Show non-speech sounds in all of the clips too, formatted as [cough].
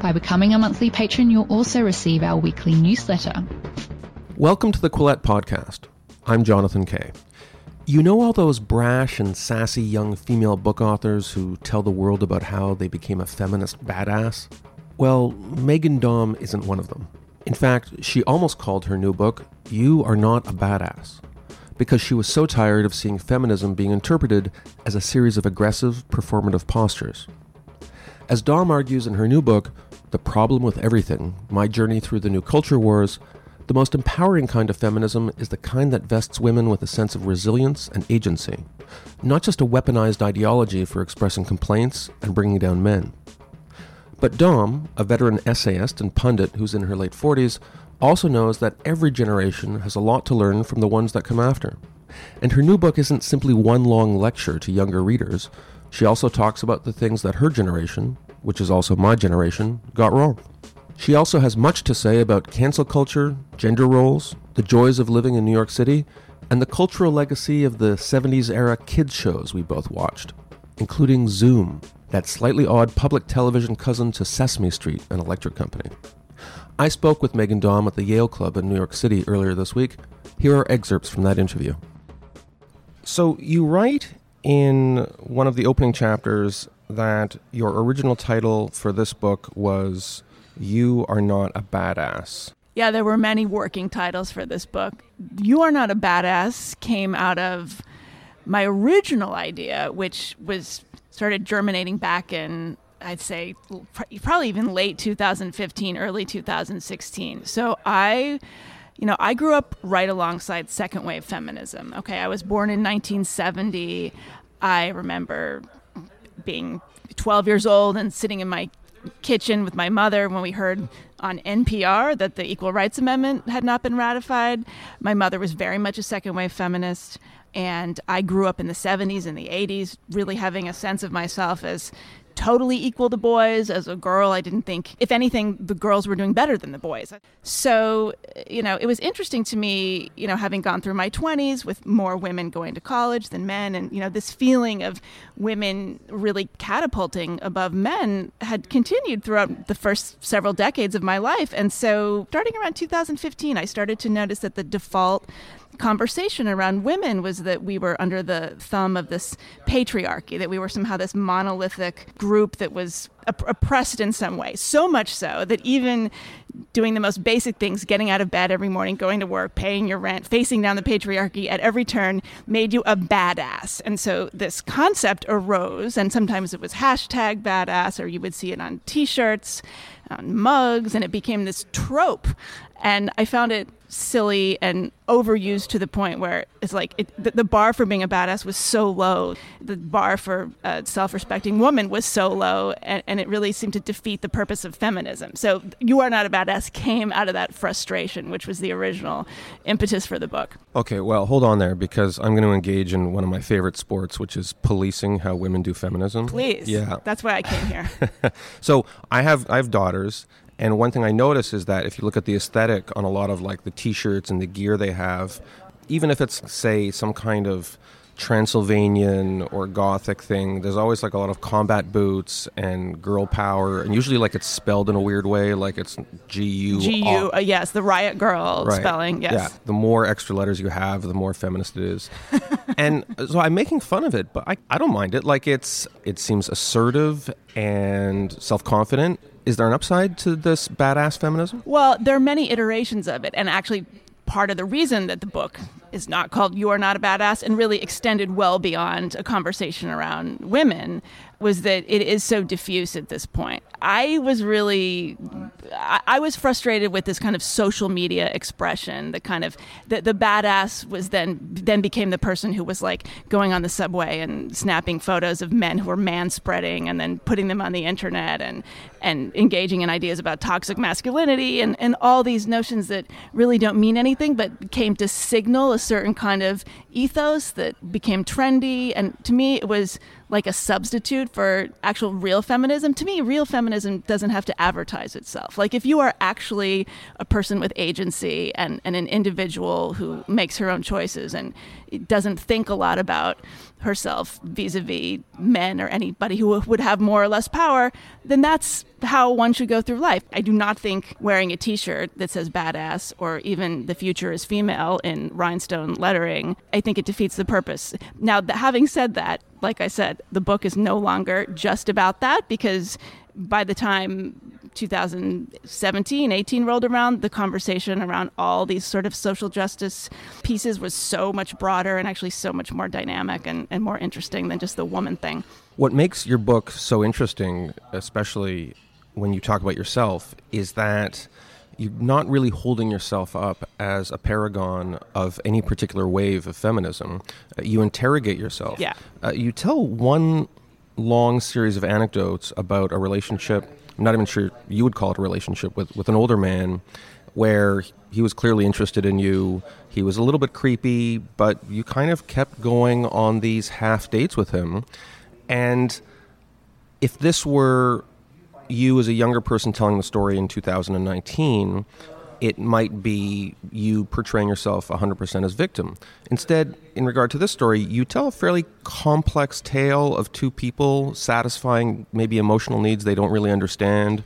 By becoming a monthly patron, you'll also receive our weekly newsletter. Welcome to the Quillette Podcast. I'm Jonathan Kay. You know all those brash and sassy young female book authors who tell the world about how they became a feminist badass? Well, Meghan Daum isn't one of them. In fact, she almost called her new book, You Are Not a Badass, because she was so tired of seeing feminism being interpreted as a series of aggressive, performative postures. As Daum argues in her new book, The Problem with Everything My Journey Through the New Culture Wars, the most empowering kind of feminism is the kind that vests women with a sense of resilience and agency, not just a weaponized ideology for expressing complaints and bringing down men. But Daum, a veteran essayist and pundit who's in her late 40s, also knows that every generation has a lot to learn from the ones that come after. And her new book isn't simply one long lecture to younger readers, she also talks about the things that her generation, which is also my generation, got wrong. She also has much to say about cancel culture, gender roles, the joys of living in New York City, and the cultural legacy of the 70s era kids shows we both watched, including Zoom, that slightly odd public television cousin to Sesame Street, and electric company. I spoke with Meghan Daum at the Yale Club in New York City earlier this week. Here are excerpts from that interview. So, you write in one of the opening chapters that your original title for this book was You Are Not a Badass. Yeah, there were many working titles for this book. You Are Not a Badass came out of my original idea, which was started germinating back in I'd say probably even late 2015, early 2016. So I you know, I grew up right alongside second wave feminism. Okay, I was born in 1970. I remember being 12 years old and sitting in my kitchen with my mother when we heard on NPR that the Equal Rights Amendment had not been ratified. My mother was very much a second wave feminist. And I grew up in the 70s and the 80s, really having a sense of myself as totally equal to boys. As a girl, I didn't think, if anything, the girls were doing better than the boys. So, you know, it was interesting to me, you know, having gone through my 20s with more women going to college than men, and, you know, this feeling of women really catapulting above men had continued throughout the first several decades of my life. And so, starting around 2015, I started to notice that the default conversation around women was that we were under the thumb of this patriarchy, that we were somehow this monolithic group that was opp- oppressed in some way. So much so that even doing the most basic things, getting out of bed every morning, going to work, paying your rent, facing down the patriarchy at every turn, made you a badass. And so this concept arose, and sometimes it was hashtag badass, or you would see it on t shirts, on mugs, and it became this trope. And I found it silly and overused to the point where it's like it, the, the, bar for being a badass was so low. The bar for uh, a self respecting woman was so low, and, and, it really seemed to defeat the purpose of feminism. So, You Are Not a Badass came out of that frustration, which was the original impetus for the book. Okay, well, hold on there because I'm going to engage in one of my favorite sports, which is policing how women do feminism. Please. Yeah. That's why I came here. [laughs] so, I have I have daughters and one thing I notice is that if you look at the aesthetic on a lot of like the t-shirts and the gear they have, even if it's say some kind of Transylvanian or Gothic thing. There's always like a lot of combat boots and girl power, and usually like it's spelled in a weird way, like it's G U. G U. Uh, yes, the riot girl right. spelling. Yes. Yeah. The more extra letters you have, the more feminist it is. [laughs] and so I'm making fun of it, but I, I don't mind it. Like it's it seems assertive and self confident. Is there an upside to this badass feminism? Well, there are many iterations of it, and actually part of the reason that the book is not called You Are Not a Badass and really extended well beyond a conversation around women was that it is so diffuse at this point. I was really, I, I, was frustrated with this kind of social media expression. The kind of the, the badass was then then became the person who was like going on the subway and snapping photos of men who were man spreading and then putting them on the internet and and engaging in ideas about toxic masculinity and and all these notions that really don't mean anything but came to signal a certain kind of ethos that became trendy. And to me, it was like a substitute for actual real feminism. To me, real feminism doesn't have to advertise itself. Like if you are actually a person with agency and, and an individual who makes her own choices and doesn't think a lot about herself vis-a-vis men or anybody who would have more or less power, then that's how one should go through life. I do not think wearing a t-shirt that says badass or even the future is female in rhinestone lettering, I think it defeats the purpose. Now, having said that, like I said, the book is no longer just about that because by the time 2017 18 rolled around the conversation around all these sort of social justice pieces was so much broader and actually so much more dynamic and, and more interesting than just the woman thing what makes your book so interesting especially when you talk about yourself is that you're not really holding yourself up as a paragon of any particular wave of feminism. Uh, you interrogate yourself. Yeah. Uh, you tell one long series of anecdotes about a relationship. I'm not even sure you would call it a relationship with, with an older man where he was clearly interested in you. He was a little bit creepy, but you kind of kept going on these half dates with him. And if this were you as a younger person telling the story in 2019, it might be you portraying yourself 100% as victim. Instead, in regard to this story, you tell a fairly complex tale of two people satisfying maybe emotional needs they don't really understand.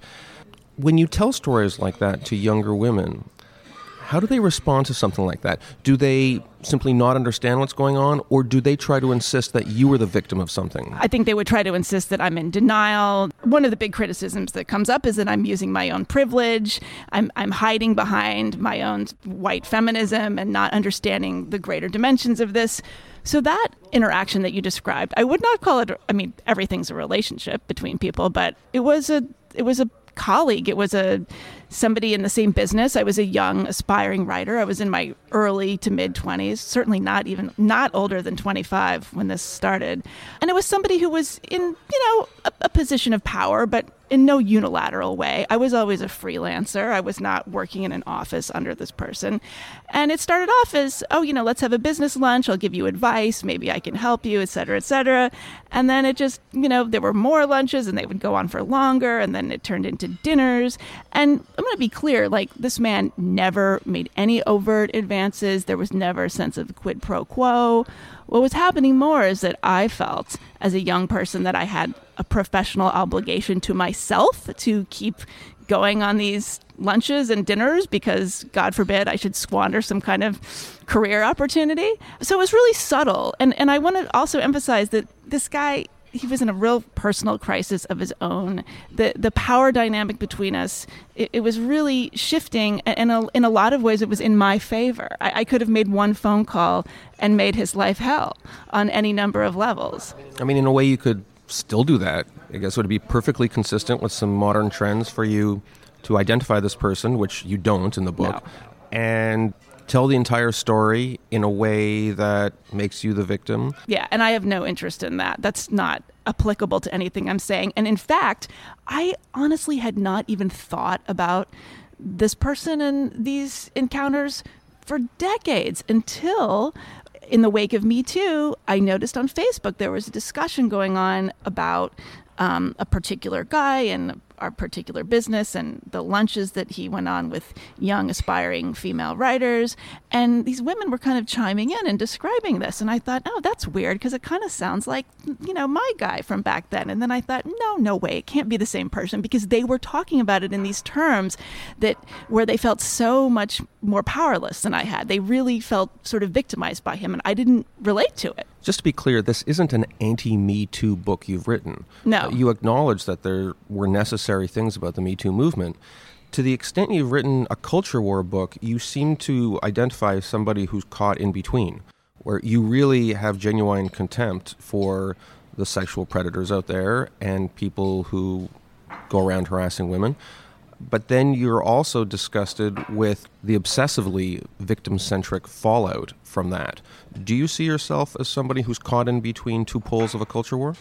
When you tell stories like that to younger women, how do they respond to something like that? Do they simply not understand what's going on, or do they try to insist that you were the victim of something? I think they would try to insist that I'm in denial. One of the big criticisms that comes up is that I'm using my own privilege. I'm, I'm hiding behind my own white feminism and not understanding the greater dimensions of this. So that interaction that you described, I would not call it. I mean, everything's a relationship between people, but it was a it was a colleague. It was a somebody in the same business. I was a young aspiring writer. I was in my early to mid 20s, certainly not even not older than 25 when this started. And it was somebody who was in, you know, a, a position of power, but in no unilateral way. I was always a freelancer. I was not working in an office under this person. And it started off as, oh, you know, let's have a business lunch. I'll give you advice. Maybe I can help you, et cetera, et cetera. And then it just, you know, there were more lunches and they would go on for longer. And then it turned into dinners. And I'm going to be clear like, this man never made any overt advances. There was never a sense of quid pro quo. What was happening more is that I felt as a young person that I had a professional obligation to myself to keep going on these lunches and dinners because god forbid i should squander some kind of career opportunity. So it was really subtle. And and i want to also emphasize that this guy he was in a real personal crisis of his own. The the power dynamic between us, it, it was really shifting, and in, in a lot of ways, it was in my favor. I, I, could have made one phone call and made his life hell on any number of levels. I mean, in a way, you could still do that. I guess would it be perfectly consistent with some modern trends for you to identify this person, which you don't in the book, no. and tell the entire story in a way that makes you the victim. Yeah, and I have no interest in that. That's not applicable to anything I'm saying. And in fact, I honestly had not even thought about this person and these encounters for decades until in the wake of Me Too, I noticed on Facebook there was a discussion going on about um, a particular guy and our particular business and the lunches that he went on with young aspiring female writers. And these women were kind of chiming in and describing this. And i thought oh that's weird because it kind of sounds like you know my guy from back then. And then i thought no no way it can't be the same person because they were talking about it in these terms that where they felt so much more powerless than i had. They really felt sort of victimized by him and i didn't relate to it. Just to be clear, this isn't an anti Me Too book you've written. No. Uh, you acknowledge that there were necessary things about the Me Too movement. To the extent you've written a culture war book, you seem to identify somebody who's caught in between, where you really have genuine contempt for the sexual predators out there and people who go around harassing women. But then you're also disgusted with the obsessively victim centric fallout from that. Do you see yourself as somebody who's caught in between two poles of a culture war?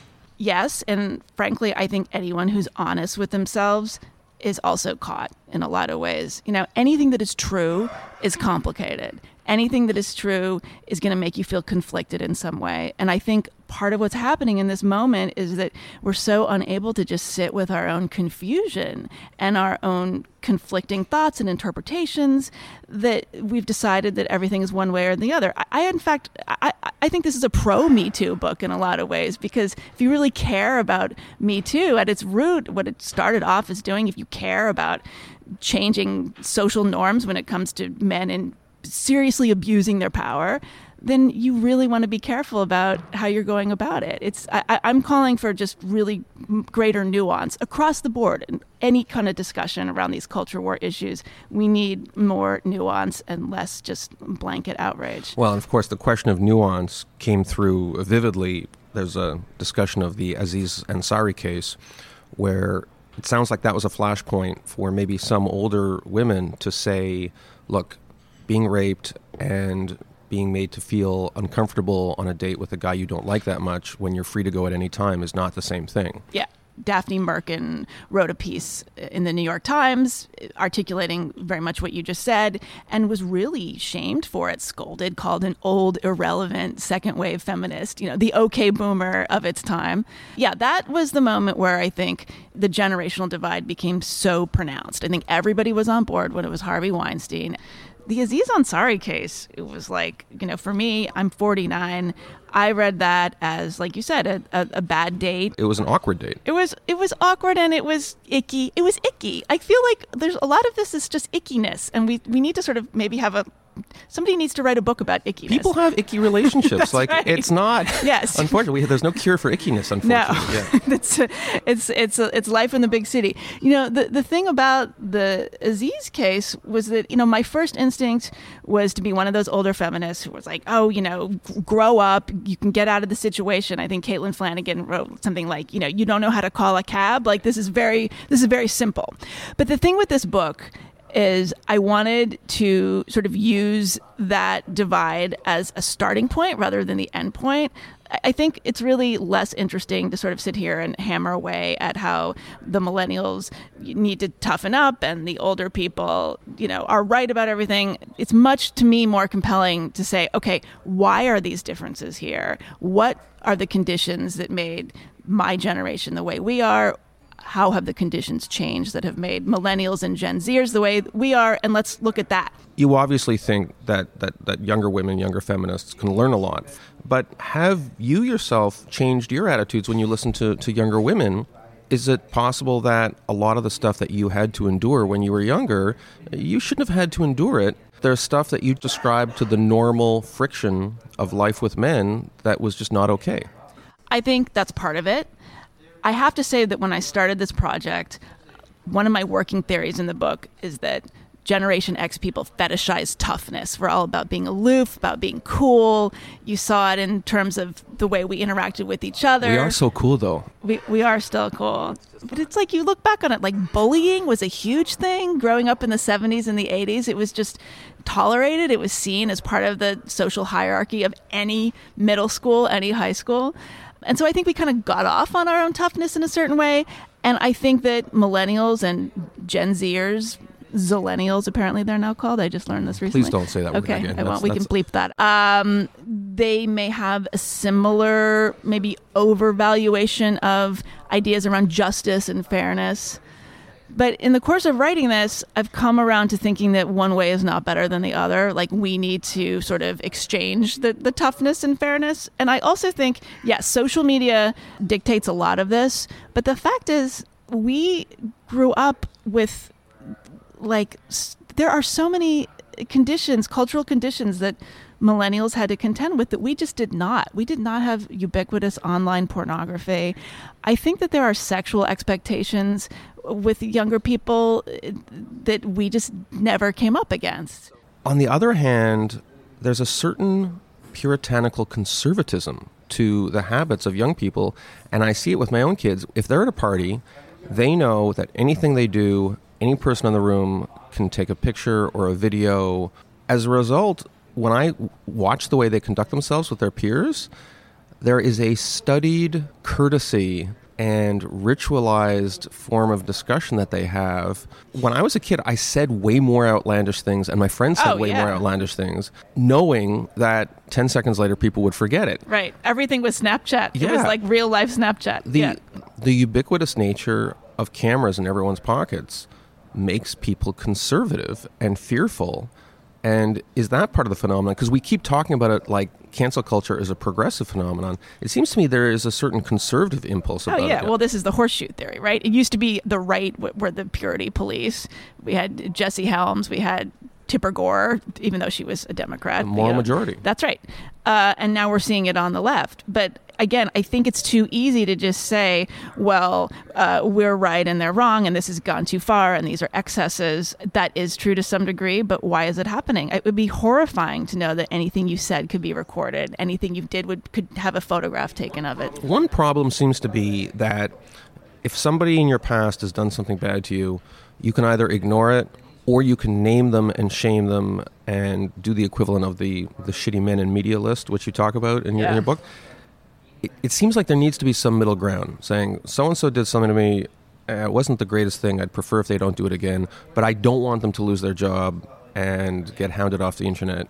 Yes, and frankly, I think anyone who's honest with themselves is also caught in a lot of ways. You know, anything that is true is complicated anything that is true is going to make you feel conflicted in some way. And I think part of what's happening in this moment is that we're so unable to just sit with our own confusion and our own conflicting thoughts and interpretations that we've decided that everything is one way or the other. I, I in fact, I, I think this is a pro Me Too book in a lot of ways because if you really care about Me Too at its root, what it started off as doing, if you care about changing social norms when it comes to men and seriously abusing their power, then you really want to be careful about how you're going about it. It's I, am calling for just really greater nuance across the board in any kind of discussion around these culture war issues. We need more nuance and less just blanket outrage. Well, and of course, the question of nuance came through vividly. There's a discussion of the Aziz Ansari case where it sounds like that was a flashpoint for maybe some older women to say, look, being raped and being made to feel uncomfortable on a date with a guy you don't like that much when you're free to go at any time is not the same thing. Yeah. Daphne Merkin wrote a piece in the New York Times articulating very much what you just said and was really shamed for it, scolded, called an old, irrelevant second wave feminist, you know, the okay boomer of its time. Yeah, that was the moment where I think the generational divide became so pronounced. I think everybody was on board when it was Harvey Weinstein the Aziz Ansari case, it was like, you know, for me, I'm 49. I read that as, like you said, a, a, a, bad date. It was an awkward date. It was it was awkward and it was icky. It was icky. I feel like there's a lot of this is just ickiness, and we we need to sort of maybe have a somebody needs to write a book about ickiness. People have icky relationships. [laughs] like right. it's not. [laughs] Yes. Unfortunately, there's no cure for ickiness. Unfortunately, no. [laughs] Yeah. it's it's it's it's life in the big city. You know, the the thing about the Aziz case was that you know my first instinct was to be one of those older feminists who was like, oh, you know, grow up. You can get out of the situation. I think Caitlin Flanagan wrote something like, you know, you don't know how to call a cab. Like this is very this is very simple. But the thing with this book is I wanted to sort of use that divide as a starting point rather than the end point. I think it's really less interesting to sort of sit here and hammer away at how the millennials need to toughen up and the older people, you know, are right about everything. It's much to me more compelling to say, okay, why are these differences here? What are the conditions that made my generation the way we are? How have the conditions changed that have made millennials and Gen Zers the way we are? And let's look at that. You obviously think that, that, that younger women, younger feminists can learn a lot. But have you yourself changed your attitudes when you listen to, to younger women? Is it possible that a lot of the stuff that you had to endure when you were younger, you shouldn't have had to endure it? There's stuff that you described to the normal friction of life with men that was just not okay. I think that's part of it. I have to say that when I started this project, one of my working theories in the book is that Generation X people fetishize toughness. We're all about being aloof, about being cool. You saw it in terms of the way we interacted with each other. We are so cool, though. We, we are still cool. But it's like you look back on it, like bullying was a huge thing growing up in the 70s and the 80s. It was just tolerated, it was seen as part of the social hierarchy of any middle school, any high school. And so I think we kind of got off on our own toughness in a certain way. And I think that millennials and Gen Zers, Zillennials, apparently they're now called. I just learned this recently. Please don't say that okay, again. I won't. We can bleep that. Um, they may have a similar, maybe overvaluation of ideas around justice and fairness. But in the course of writing this, I've come around to thinking that one way is not better than the other. Like we need to sort of exchange the, the toughness and fairness. And I also think, yes, social media dictates a lot of this. But the fact is, we grew up with like, there are so many conditions, cultural conditions that millennials had to contend with that we just did not. We did not have ubiquitous online pornography. I think that there are sexual expectations with younger people uh, that we just never came up against. On the other hand, there's a certain puritanical conservatism to the habits of young people. And I see it with my own kids. If they're at a party, they know that anything they do, any person in the room can take a picture or a video. As a result, when I watch the way they conduct themselves with their peers, there is a studied courtesy and ritualized form of discussion that they have. When I was a kid, I said way more outlandish things, and my friends said Oh, way yeah. more outlandish things, knowing that 10 seconds later people would forget it. Right. Everything was Snapchat. Yeah. It was like real life Snapchat. The, yeah. the ubiquitous nature of cameras in everyone's pockets makes people conservative and fearful. And is that part of the phenomenon? Because we keep talking about it like cancel culture is a progressive phenomenon. It seems to me there is a certain conservative impulse Oh yeah, it. well, this is the horseshoe theory, right? It used to be the right were the purity police. We had Jesse Helms, we had Tipper Gore, even though she was a Democrat. moral you know. majority. That's right. Uh, and now we're seeing it on the left. But again, I think it's too easy to just say, well, uh, we're right and they're wrong, and this has gone too far, and these are excesses. That is true to some degree, but why is it happening? It would be horrifying to know that anything you said could be recorded, anything you did would could have a photograph taken of it. One problem seems to be that if somebody in your past has done something bad to you, you can either ignore it or you can name them and shame them and do the equivalent of the, the shitty men in media list, which you talk about in your, in your book. It, it seems like there needs to be some middle ground saying, so and so did something to me. Uh, it wasn't the greatest thing. I'd prefer if they don't do it again, but I don't want them to lose their job and get hounded off the internet.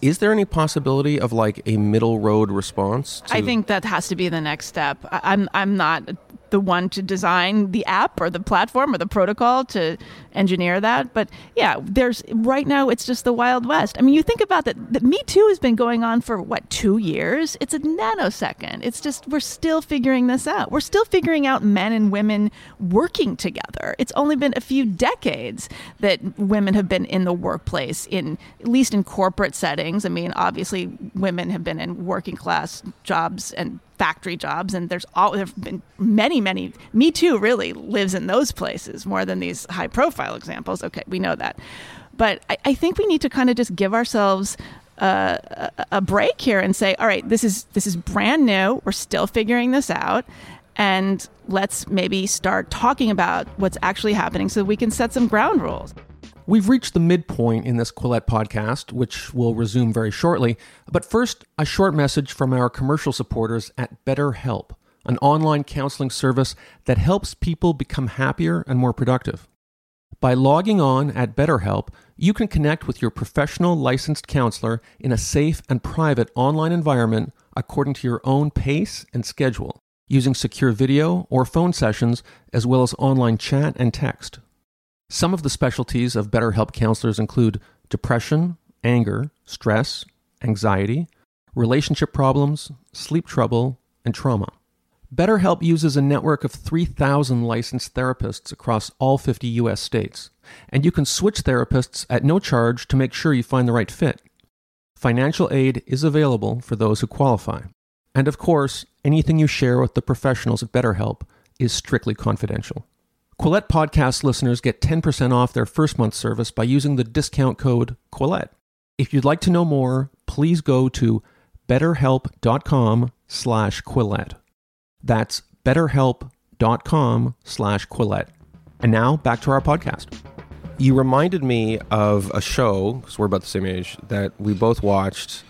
Is there any possibility of like a middle road response? To, I think that has to be the next step. I, I'm I'm not the one to design the app or the platform or the protocol to engineer that, but yeah, there's right now it's just the wild west. I mean, you think about that. that Me Too has been going on for what two years? It's a nanosecond. It's just we're still figuring this out. We're still figuring out men and women working together. It's only been a few decades that women have been in the workplace in at least in corporate settings. I mean, obviously women have been in working class jobs and factory jobs and there's all there've been many many me too really lives in those places more than these high profile examples. Okay we know that. But i, I think we need to kind of just give ourselves uh, a, a break here and say all right this is this is brand new. We're still figuring this out and let's maybe start talking about what's actually happening so we can set some ground rules We've reached the midpoint in this Quillette podcast, which will resume very shortly. But first, a short message from our commercial supporters at BetterHelp, an online counseling service that helps people become happier and more productive. By logging on at BetterHelp, you can connect with your professional licensed counselor in a safe and private online environment according to your own pace and schedule, using secure video or phone sessions, as well as online chat and text. Some of the specialties of BetterHelp counselors include depression, anger, stress, anxiety, relationship problems, sleep trouble, and trauma. BetterHelp uses a network of 3,000 licensed therapists across all 50 U.S. states, and you can switch therapists at no charge to make sure you find the right fit. Financial aid is available for those who qualify. And of course, anything you share with the professionals at BetterHelp is strictly confidential. Quillette podcast listeners get 10% off their first month service by using the discount code Quillette. If you'd like to know more, please go to betterhelp.com slash Quillette. That's betterhelp.com slash Quillette. And now back to our podcast. You reminded me of a show, because we're about the same age, that we both watched.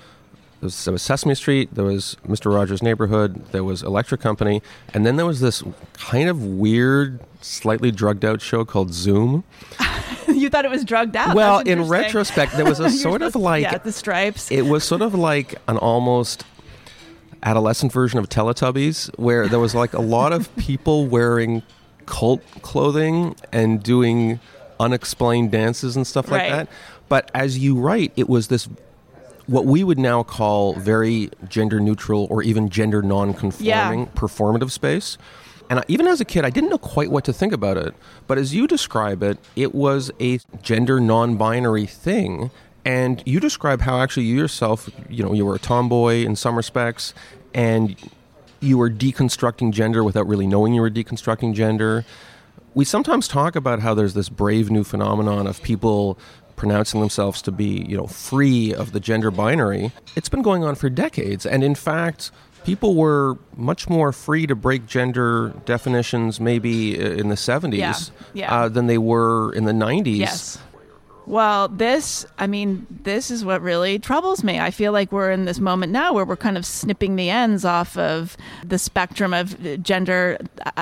There was, there was Sesame Street, there was Mr. Rogers' Neighborhood, there was Electric Company, and then there was this kind of weird, slightly drugged out show called Zoom. [laughs] you thought it was drugged out Well, in retrospect, there was [laughs] a sort of like yeah the stripes it was sort of like an almost adolescent version of Teletubbies, where there was like a lot of [laughs] people wearing cult clothing and doing unexplained dances and stuff like Right. that. But as you write, it was this what we would now call very gender neutral or even gender non-conforming Yeah. performative space. And I, even as a kid, I didn't know quite what to think about it. But as you describe it, it was a gender non-binary thing. And you describe how actually you yourself, you know, you were a tomboy in some respects, and you were deconstructing gender without really knowing you were deconstructing gender. We sometimes talk about how there's this brave new phenomenon of people pronouncing themselves to be, you know, free of the gender binary. It's been going on for decades, and in fact, people were much more free to break gender definitions maybe in the 70s Yeah, yeah. Uh, than they were in the 90s. Yes. Well, this, I mean, this is what really troubles me. I feel like we're in this moment now where we're kind of snipping the ends off of the spectrum of gender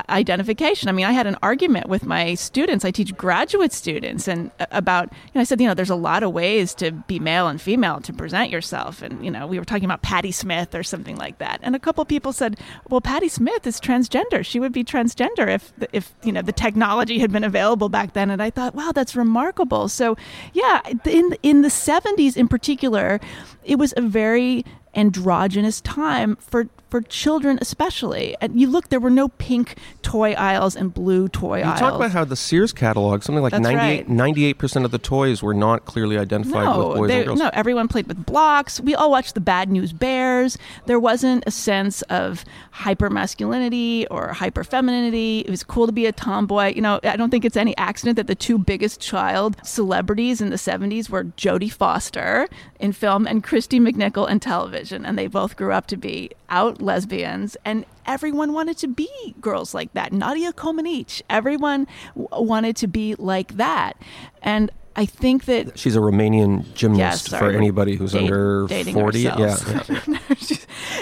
identification. I mean, I had an argument with my students. I teach graduate students and uh, about, you know, I said, you know, there's a lot of ways to be male and female to present yourself. And, you know, we were talking about Patti Smith or something like that. And a couple people said, well, Patti Smith is transgender. She would be transgender if, if, you know, the technology had been available back then. And I thought, wow, that's remarkable. So, yeah, in in the 70s in particular, it was a very androgynous time for for children especially. And you look there were no pink toy aisles and blue toy You aisles. talk about how the Sears catalog, something like That's 98, right. 98% of the toys were not clearly identified no, with boys they- and girls. no, everyone played with blocks. We all watched the Bad News Bears. There wasn't a sense of hyper masculinity or hyper femininity. It was cool to be a tomboy. You know, I don't think it's any accident that the two biggest child celebrities in the 70s were Jodie Foster in film and Kristy McNichol in television. And they both grew up to be out lesbians. And everyone wanted to be girls like that. Nadia Comaneci. Everyone w- wanted to be like that. And I think that She's a Romanian gymnast Yes, for anybody who's date- under 40. Yeah, yeah.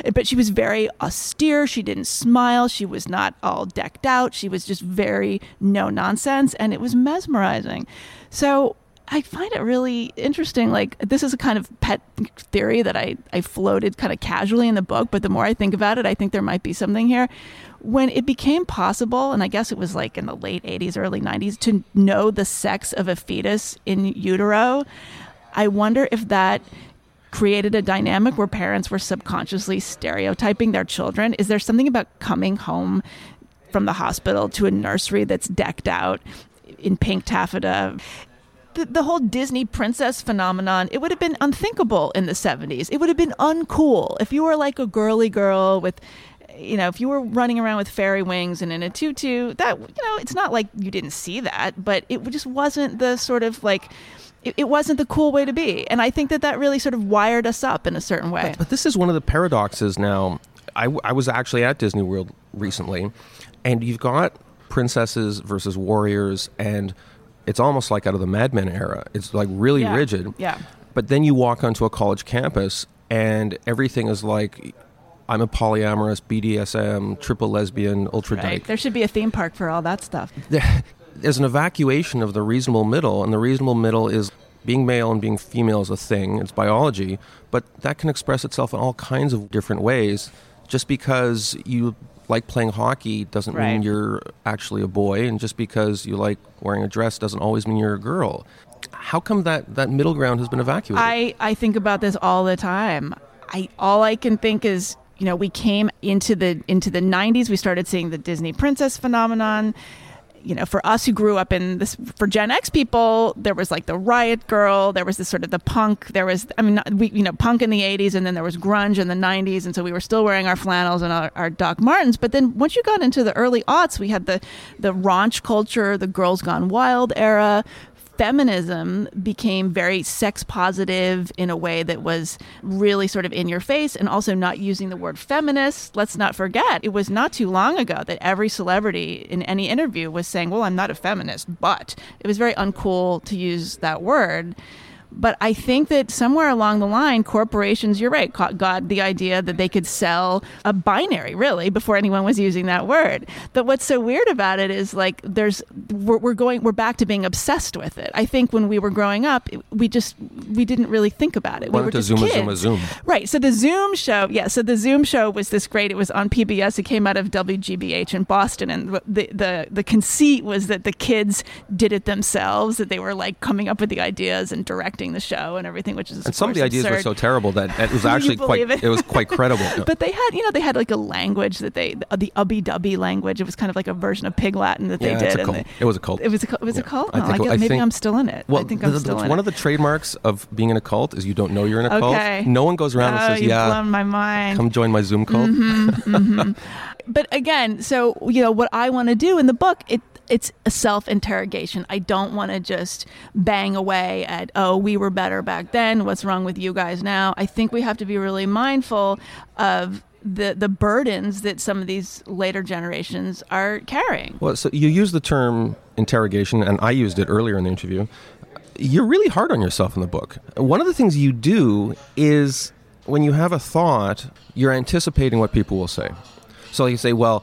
[laughs] But she was very austere. She didn't smile. She was not all decked out. She was just very no nonsense, and it was mesmerizing. So I find it really interesting. Like this is a kind of pet theory that I I floated kind of casually in the book, but the more I think about it, I think there might be something here. When it became possible, and I guess it was like in the late 80s, early 90s, to know the sex of a fetus in utero, I wonder if that created a dynamic where parents were subconsciously stereotyping their children. Is there something about coming home from the hospital to a nursery that's decked out in pink taffeta? The, the whole Disney princess phenomenon, it would have been unthinkable in the 70s. It would have been uncool. If you were like a girly girl with you know, if you were running around with fairy wings and in a tutu, that you know, it's not like you didn't see that, but it just wasn't the sort of like it, wasn't the cool way to be. And I think that that really sort of wired us up in a certain way. But this is one of the paradoxes now. I, I was actually at Disney World recently, and you've got princesses versus warriors, and it's almost like out of the Mad Men era. It's like really Yeah. rigid. Yeah. But then you walk onto a college campus, and everything is like, I'm a polyamorous, BDSM, triple lesbian, ultra Right. dyke. There should be a theme park for all that stuff. [laughs] There's an evacuation of the reasonable middle, and the reasonable middle is being male and being female is a thing. It's biology, but that can express itself in all kinds of different ways. Just because you like playing hockey doesn't mean you're actually a boy, and just because you like wearing a dress doesn't always mean you're a girl. How come that, that middle ground has been evacuated? I, I think about this all the time. I all I can think is, you know, we came into the into the 90s, we started seeing the Disney princess phenomenon. You know, for us who grew up in this, for Gen X people, there was like the riot girl, there was this sort of the punk, there was, I mean, we, you know, punk in the 80s, and then there was grunge in the 90s, and so we were still wearing our flannels and our, our Doc Martens. But then once you got into the early aughts, we had the the raunch culture, the Girls Gone Wild era, feminism became very sex positive in a way that was really sort of in your face and also not using the word feminist. Let's not forget, it was not too long ago that every celebrity in any interview was saying, Well, I'm not a feminist, but it was very uncool to use that word. But I think that somewhere along the line, corporations, you're right, got the idea that they could sell a binary, really, before anyone was using that word. But what's so weird about it is like there's we're, we're going we're back to being obsessed with it. I think when we were growing up, we just we didn't really think about it. Why we were just Zoom kids. Zoom Zoom? Right. So the Zoom show, yeah. So the Zoom show was this great. It was on PBS. It came out of WGBH in Boston, and the the the conceit was that the kids did it themselves. That they were like coming up with the ideas and directing the show and everything, which is and some of the ideas were so terrible that it was [laughs] actually quite it? it was quite credible. [laughs] But they had, you know, they had like a language that they, the Ubbi Dubbi language. It was kind of like a version of Pig Latin that they Yeah, did. a cult. they- It was a cult. It was a, cult- it was a Yeah. cult. I Oh, I think- guess I maybe think- I'm still in it. Well, I think I'm the- still in one it. of the trademarks of being in a cult is you don't know you're in a Okay. cult. No one goes around oh, and says, "Yeah, blown my mind. come join my Zoom cult." Mm-hmm, mm-hmm. [laughs] but again, so you know what I want to do in the book, it it's a self interrogation. I don't want to just bang away at oh we were better back then. What's wrong with you guys now? I think we have to be really mindful of the the burdens that some of these later generations are carrying. Well, so you use the term interrogation, and I used it earlier in the interview. You're really hard on yourself in the book. One of the things you do is when you have a thought, you're anticipating what people will say. So you say, well,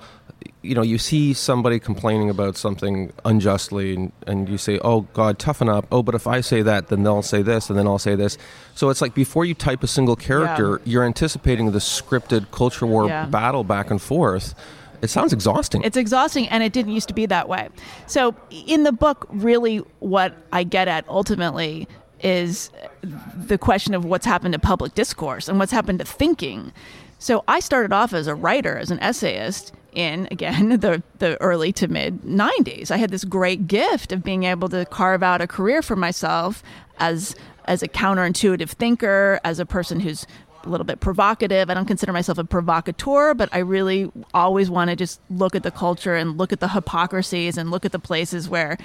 you know, you see somebody complaining about something unjustly, and, and, you say, "Oh God, toughen up." Oh, but if I say that, then they'll say this, and then I'll say this. So it's like before you type a single character, yeah. you're anticipating the scripted culture war yeah. battle back and forth. It sounds exhausting. It's exhausting, and it didn't used to be that way. So in the book, really, what I get at ultimately is the question of what's happened to public discourse and what's happened to thinking. So I started off as a writer, as an essayist in again [laughs] the the early to mid 90s. I had this great gift of being able to carve out a career for myself as as a counterintuitive thinker, as a person who's a little bit provocative. I don't consider myself a provocateur, but I really always want to just look at the culture and look at the hypocrisies and look at the places where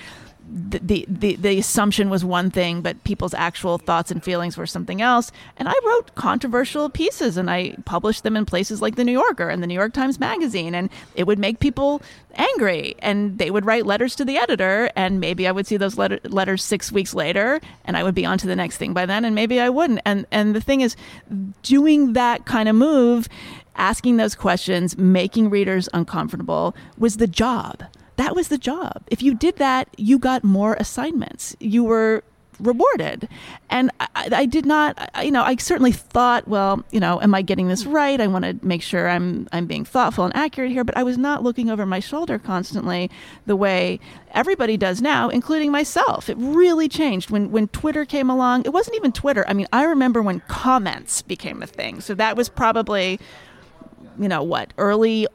the, the, the assumption was one thing, but people's actual thoughts and feelings were something else. And I wrote controversial pieces and I published them in places like the New Yorker and the New York Times Magazine. And it would make people angry. And they would write letters to the editor. And maybe I would see those letter, letters six weeks later and I would be on to the next thing by then. And maybe I wouldn't. And, and the thing is, doing that kind of move, asking those questions, making readers uncomfortable was the job that was the job. If you did that, you got more assignments. You were rewarded. And I, I, did not, you know, I certainly thought, well, you know, am I getting this right? I want to make sure I'm I'm being thoughtful and accurate here. But I was not looking over my shoulder constantly the way everybody does now, including myself. It really changed when when Twitter came along. It wasn't even Twitter. I mean, I remember when comments became a thing. So that was probably you know what early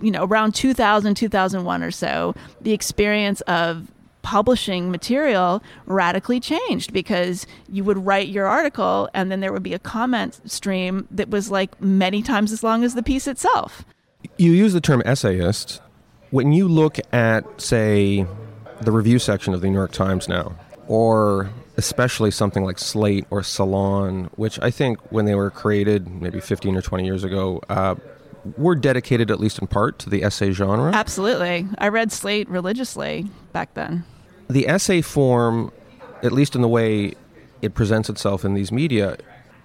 you know around 2000 2001 or so the experience of publishing material radically changed because you would write your article and then there would be a comment stream that was like many times as long as the piece itself. You use the term essayist. When you look at say the review section of the new york times now or especially something like Slate or Salon, which I think when they were created maybe 15 or 20 years ago, uh, were dedicated, at least in part, to the essay genre. Absolutely. I read Slate religiously back then. The essay form, at least in the way it presents itself in these media,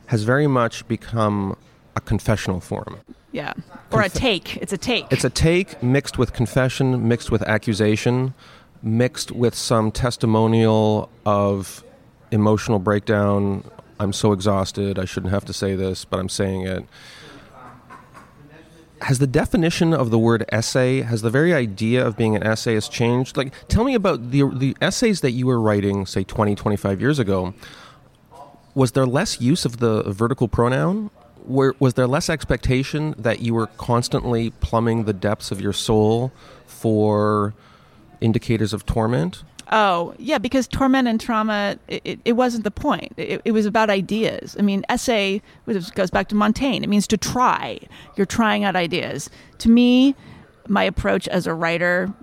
has very much become a confessional form. Yeah. Or Conf- a take. It's a take. It's a take mixed with confession, mixed with accusation, mixed with some testimonial of emotional breakdown. I'm so exhausted. I shouldn't have to say this, but I'm saying it has the definition of the word essay has the very idea of being an essayist changed? Like tell me about the the essays that you were writing say 20 25 years ago. Was there less use of the vertical pronoun? Where, was there less expectation that you were constantly plumbing the depths of your soul for indicators of torment Oh, yeah, because torment and trauma, it, it wasn't the point. It, it, was about ideas. I mean, essay goes back to Montaigne. It means to try. You're trying out ideas. To me, my approach as a writer,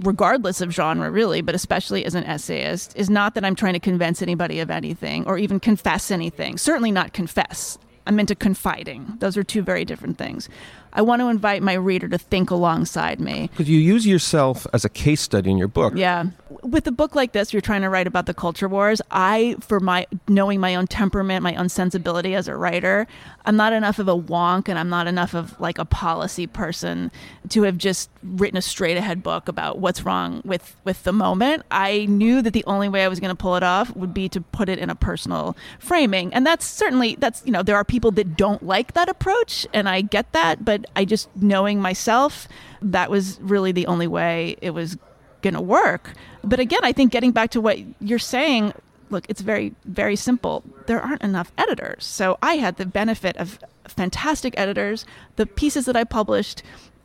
regardless of genre, really, but especially as an essayist, is not that I'm trying to convince anybody of anything or even confess anything. Certainly not confess. I'm into confiding. Those are two very different things. I want to invite my reader to think alongside me. Because you use yourself as a case study in your book. Yeah. With a book like this, you're trying to write about the culture wars. I, for my knowing my own temperament, my own sensibility as a writer, I'm not enough of a wonk and I'm not enough of like a policy person to have just written a straight ahead book about what's wrong with with the moment. I knew that the only way I was going to pull it off would be to put it in a personal framing. And that's certainly that's you know, there are people that don't like that approach and I get that, but I just knowing myself, that was really the only way it was going to work. But again, I think getting back to what you're saying, look, it's very, very simple. There aren't enough editors. So I had the benefit of fantastic editors. The pieces that I published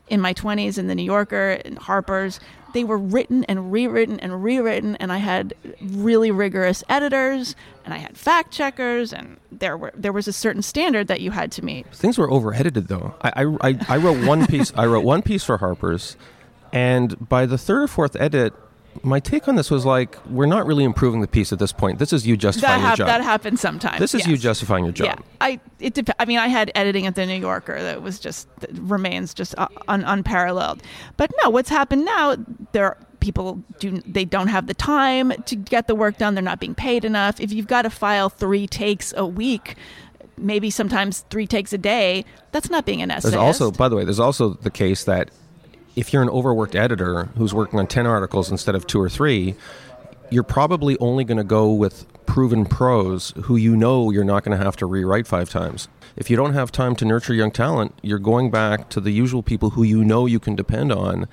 in my 20s in the New Yorker and Harper's, they were written and rewritten and rewritten and I had really rigorous editors and I had fact checkers and there were there was a certain standard that you had to meet. Things were over edited though. I, I, I, I wrote one piece I wrote one piece for Harper's and by the third or fourth edit my take on this was like, we're not really improving the piece at this point. This is you justifying that, hap- your job. that happens sometimes. this is you yes. justifying your job. Yeah, I it dep- I mean, I had editing at the New Yorker that was just that remains just uh, un- unparalleled. But no, what's happened now? There people do they don't have the time to get the work done. They're not being paid enough. If you've got to file three takes a week. Maybe sometimes three takes a day. That's not being an essayist. There's also, by the way, there's also the case that if you're an overworked editor who's working on 10 articles instead of two or three, you're probably only going to go with proven pros who you know you're not going to have to rewrite five times. If you don't have time to nurture young talent, you're going back to the usual people who you know you can depend on.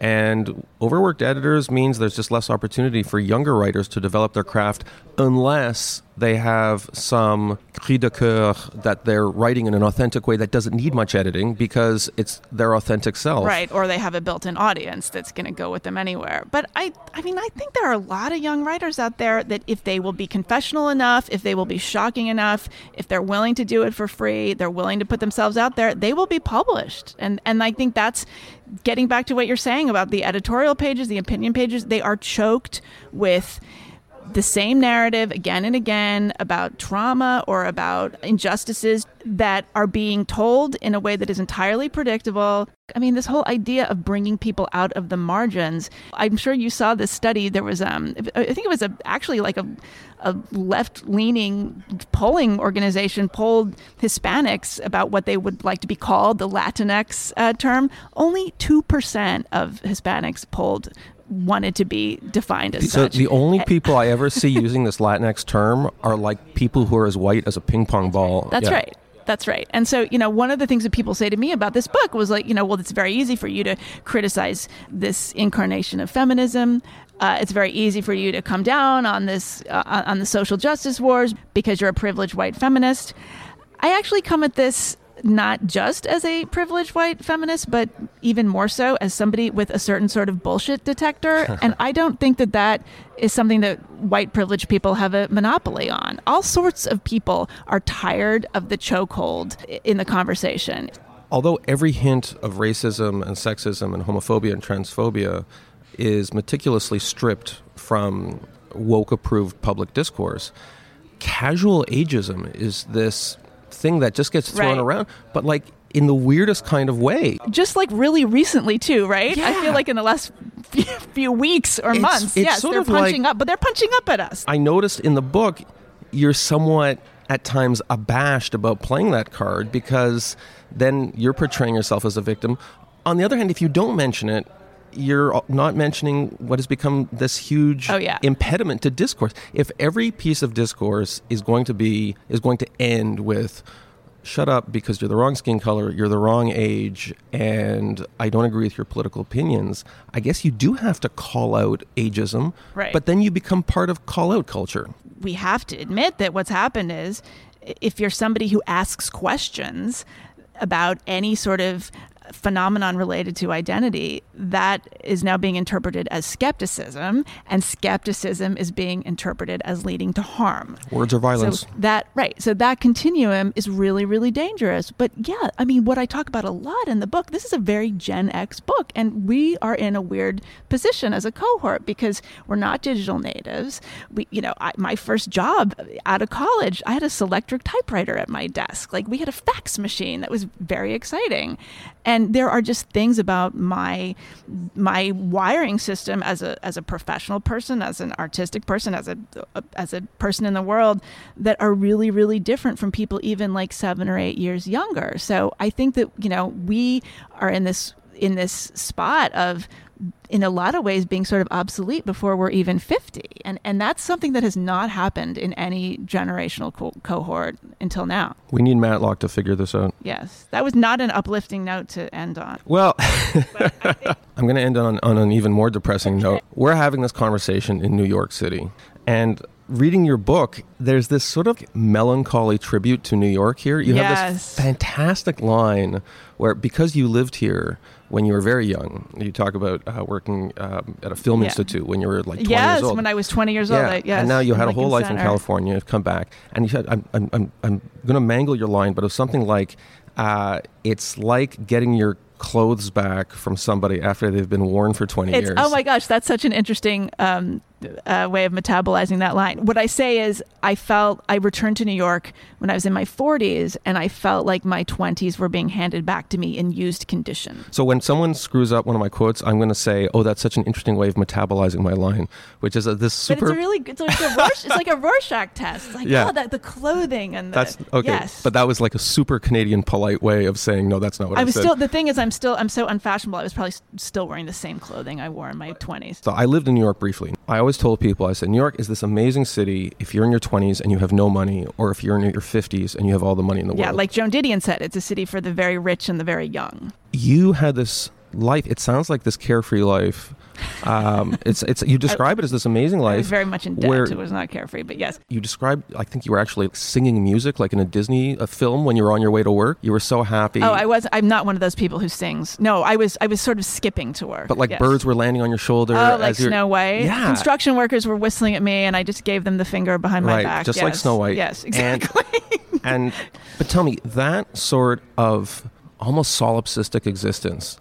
And overworked editors means there's just less opportunity for younger writers to develop their craft unless they have some cri de coeur that they're writing in an authentic way that doesn't need much editing because it's their authentic self. right or they have a built-in audience that's going to go with them anywhere but i i mean i think there are a lot of young writers out there that if they will be confessional enough if they will be shocking enough if they're willing to do it for free they're willing to put themselves out there they will be published and and i think that's getting back to what you're saying about the editorial pages the opinion pages they are choked with the same narrative again and again about trauma or about injustices that are being told in a way that is entirely predictable. I mean, this whole idea of bringing people out of the margins. I'm sure you saw this study. There was, um, I think it was a, actually like a, a left-leaning polling organization polled Hispanics about what they would like to be called, the Latinx uh, term. Only two percent of Hispanics polled wanted to be defined as So such. the only people I ever see [laughs] using this Latinx term are like people who are as white as a ping pong ball. That's Yeah. right. That's right. And so, you know, one of the things that people say to me about this book was like, you know, well, it's very easy for you to criticize this incarnation of feminism. Uh, it's very easy for you to come down on this uh, on the social justice wars because you're a privileged white feminist. I actually come at this not just as a privileged white feminist, but even more so as somebody with a certain sort of bullshit detector. [laughs] and I don't think that that is something that white privileged people have a monopoly on. All sorts of people are tired of the chokehold in the conversation. Although every hint of racism and sexism and homophobia and transphobia is meticulously stripped from woke approved public discourse, casual ageism is this thing that just gets thrown Right. around, but like in the weirdest kind of way. Just like really recently, too, right? Yeah. I feel like in the last few- [laughs] few weeks or It's- months, it's yes, sort they're of punching like- up, but they're punching up at us. I noticed in the book you're somewhat at times abashed about playing that card because then you're portraying yourself as a victim. On the other hand, if you don't mention it, you're not mentioning what has become this huge Oh, yeah. impediment to discourse. If every piece of discourse is going to be is going to end with shut up because you're the wrong skin color, you're the wrong age, and I don't agree with your political opinions, I guess you do have to call out ageism. Right. But then you become part of call out culture. we have to admit that what's happened is if you're somebody who asks questions about any sort of phenomenon related to identity, that is now being interpreted as skepticism, and skepticism is being interpreted as leading to harm. Words are violence. So that right. So that continuum is really, really dangerous. But yeah, I mean, what I talk about a lot in the book, this is a very Gen X book, and we are in a weird position as a cohort because we're not digital natives. We, you know, I, my first job out of college, I had a Selectric typewriter at my desk. Like we had a fax machine that was very exciting, and there are just things about my my wiring system as a as a professional person, as an artistic person, as a as a person in the world that are really really different from people even like 7 or 8 years younger. So I think that, you know, we are in this in this spot of in a lot of ways being sort of obsolete before we're even 50 and and that's something that has not happened in any generational co- cohort until now we need Matlock to figure this out. yes that was not an uplifting note to end on Well, [laughs] I'm going to end on, on an even more depressing note. We're having this conversation in New York City, and reading your book, there's this sort of melancholy tribute to New York here. You have this fantastic line where, because you lived here when you were very young, you talk about uh, working um, at a film Yeah. institute when you were like 20 yes years old. when i was 20 years old I, yes, and now you had a whole life in California. You've come back, and you said, "I'm, I'm, I'm, I'm going to mangle your line, but it was something like, uh, it's like getting your clothes back from somebody after they've been worn for 20 It's, years. oh my gosh, that's such an interesting um, uh, way of metabolizing that line. What I say is, I felt I returned to New York when I was in my 40s, and I felt like my 20s were being handed back to me in used condition. So when someone screws up one of my quotes, I'm going to say, "Oh, that's such an interesting way of metabolizing my line," which is a, this super. But it's a really, it's like a, Rorsch, it's like a Rorschach test. It's like, Yeah. oh, that, the clothing and the, that's okay, Yes. but that was like a super Canadian polite way of saying no. That's not what I, I was said. still. The thing is, I'm still. I'm so unfashionable. I was probably still wearing the same clothing I wore in my 20s. So I lived in New York briefly. I always told people, I said, New York is this amazing city if you're in your 20s and you have no money, or if you're in your 50s and you have all the money in the Yeah, world. Yeah, like Joan Didion said, it's a city for the very rich and the very young. you had this life. It sounds like this carefree life. Um, it's it's you [laughs] describe it as this amazing I was life. very much in debt. where- It was not carefree, but yes. You described, I think you were actually singing music like in a Disney a film when you were on your way to work. You were so happy. Oh, I was. I'm not one of those people who sings. No, I was. I was sort of skipping to work. but like yes. birds were landing on your shoulder. Oh, like Snow White. Yeah. Construction workers were whistling at me, and I just gave them the finger behind my Right, back. just like Snow White. Yes, And- exactly. and but tell me that sort of almost solipsistic existence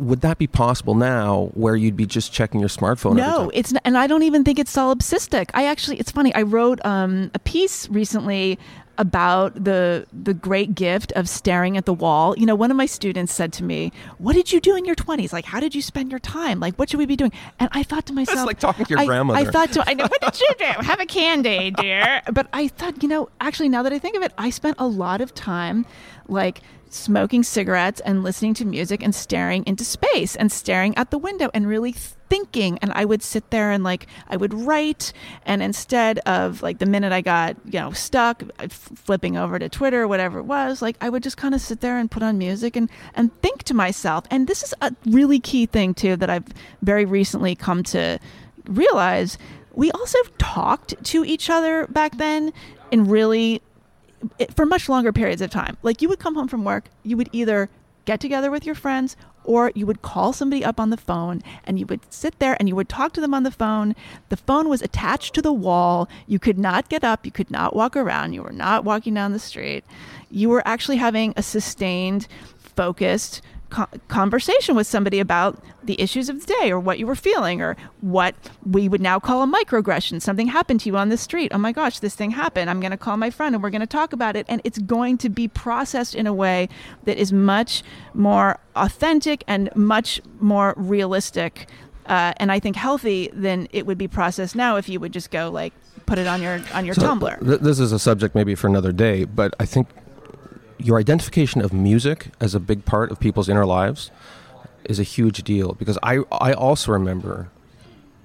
would that be possible now where you'd be just checking your smartphone No, time? it's not, and I don't even think it's solipsistic. I actually, it's funny. I wrote um, a piece recently about the the great gift of staring at the wall. You know, one of my students said to me, "What did you do in your 20s? Like, how did you spend your time? Like, what should we be doing?" And I thought to myself, like talking to your I, grandmother. I thought to, I know, what did you do? Have a candy, dear. But I thought, you know, actually, now that I think of it, I spent a lot of time, like smoking cigarettes and listening to music and staring into space and staring at the window and really thinking. And I would sit there and like I would write. And instead of like the minute I got you know stuck flipping over to Twitter whatever it was like I would just kind of sit there and put on music and and think to myself. And this is a really key thing too that I've very recently come to realize. We also talked to each other back then in really it, for much longer periods of time. Like you would come home from work, you would either get together with your friends or you would call somebody up on the phone and you would sit there and you would talk to them on the phone. The phone was attached to the wall. You could not get up, you could not walk around, you were not walking down the street. You were actually having a sustained, focused co- conversation with somebody about the issues of the day or what you were feeling or what we would now call a microaggression. Something happened to you on the street. Oh my gosh, this thing happened. I'm going to call my friend and we're going to talk about it. And it's going to be processed in a way that is much more authentic and much more realistic. Uh, and I think healthy than it would be processed now if you would just go like put it on your on your So, Tumblr. th- this is a subject maybe for another day, but I think your identification of music as a big part of people's inner lives is a huge deal because I I also remember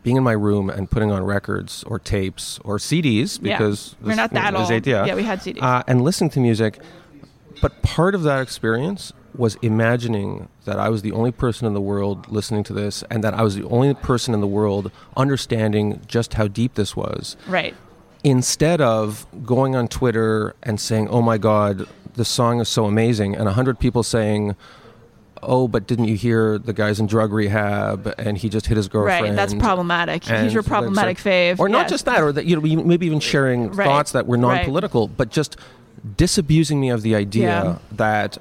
being in my room and putting on records or tapes or CDs Yeah. because We're not that old. Yeah, Yeah, we had CDs. uh, and listening to music. But part of that experience was imagining that I was the only person in the world listening to this, and that I was the only person in the world understanding just how deep this was right. instead of going on Twitter and saying, "Oh my God, this song is so amazing," and a hundred people saying, "Oh, but didn't you hear the guy's in drug rehab and he just hit his girlfriend?" Right. That's problematic. and He's your problematic say- fave. or not Yes. just that, or that you know, maybe even sharing Right. thoughts that were non-political, but just disabusing me of the idea Yeah. that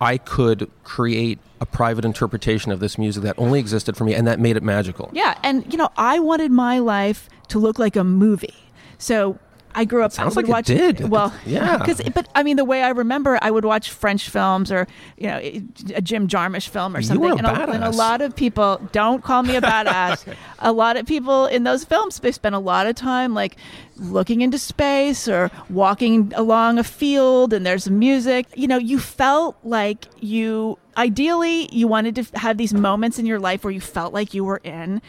I could create a private interpretation of this music that only existed for me, and that made it magical. Yeah, and you know, I wanted my life to look like a movie. So I grew up. sounds I would like watch, it did. Well, [laughs] Yeah. [laughs] Because, but I mean, the way I remember, I would watch French films or you know, a Jim Jarmusch film or You something. and, a, and a lot of people don't call me a badass. [laughs] a lot of people in those films they spend a lot of time like looking into space or walking along a field and there's music. You know, you felt like you ideally you wanted to have these moments in your life where you felt like you were in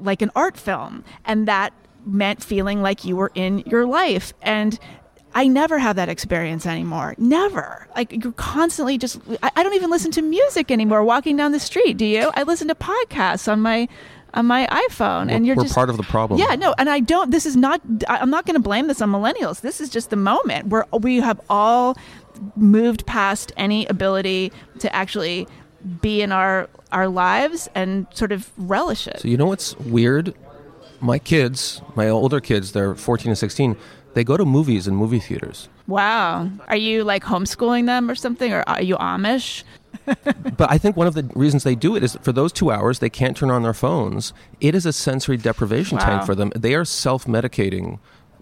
like an art film and that meant feeling like you were in your life and I never have that experience anymore. Never. Like you're constantly just. I, I don't even listen to music anymore. Walking down the street, do you? I listen to podcasts on my on my iPhone, and We're- you're we're just part of the problem. Yeah, no, and I don't. This is not. I'm not going to blame this on millennials. This is just the moment where we have all moved past any ability to actually be in our our lives and sort of relish it. So you know what's weird My kids, my older kids, they're 14 and 16, they go to movies and movie theaters. Wow. Are you like homeschooling them or something? Or are you Amish? [laughs] but I think one of the reasons they do it is for those two hours, they can't turn on their phones. It is a sensory deprivation Wow. tank for them. They are self medicating.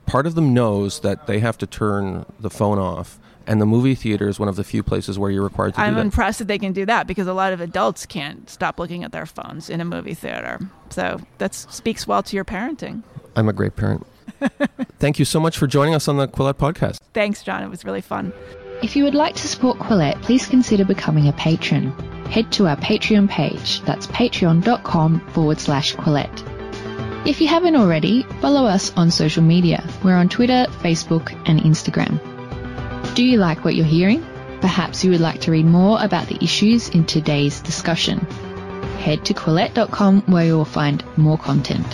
Part of them knows that they have to turn the phone off. And the movie theater is one of the few places where you're required to I'm do that. impressed that they can do that because a lot of adults can't stop looking at their phones in a movie theater. So that speaks well to your parenting. I'm a great parent. [laughs] Thank you so much for joining us on the Quillette podcast. Thanks, John. It was really fun. If you would like to support Quillette, please consider becoming a patron. Head to our Patreon page. That's patreon.com forward slash Quillette. If you haven't already, follow us on social media. We're on Twitter, Facebook, and Instagram. Do you like what you're hearing? Perhaps you would like to read more about the issues in today's discussion. Head to Quillette.com where you will find more content.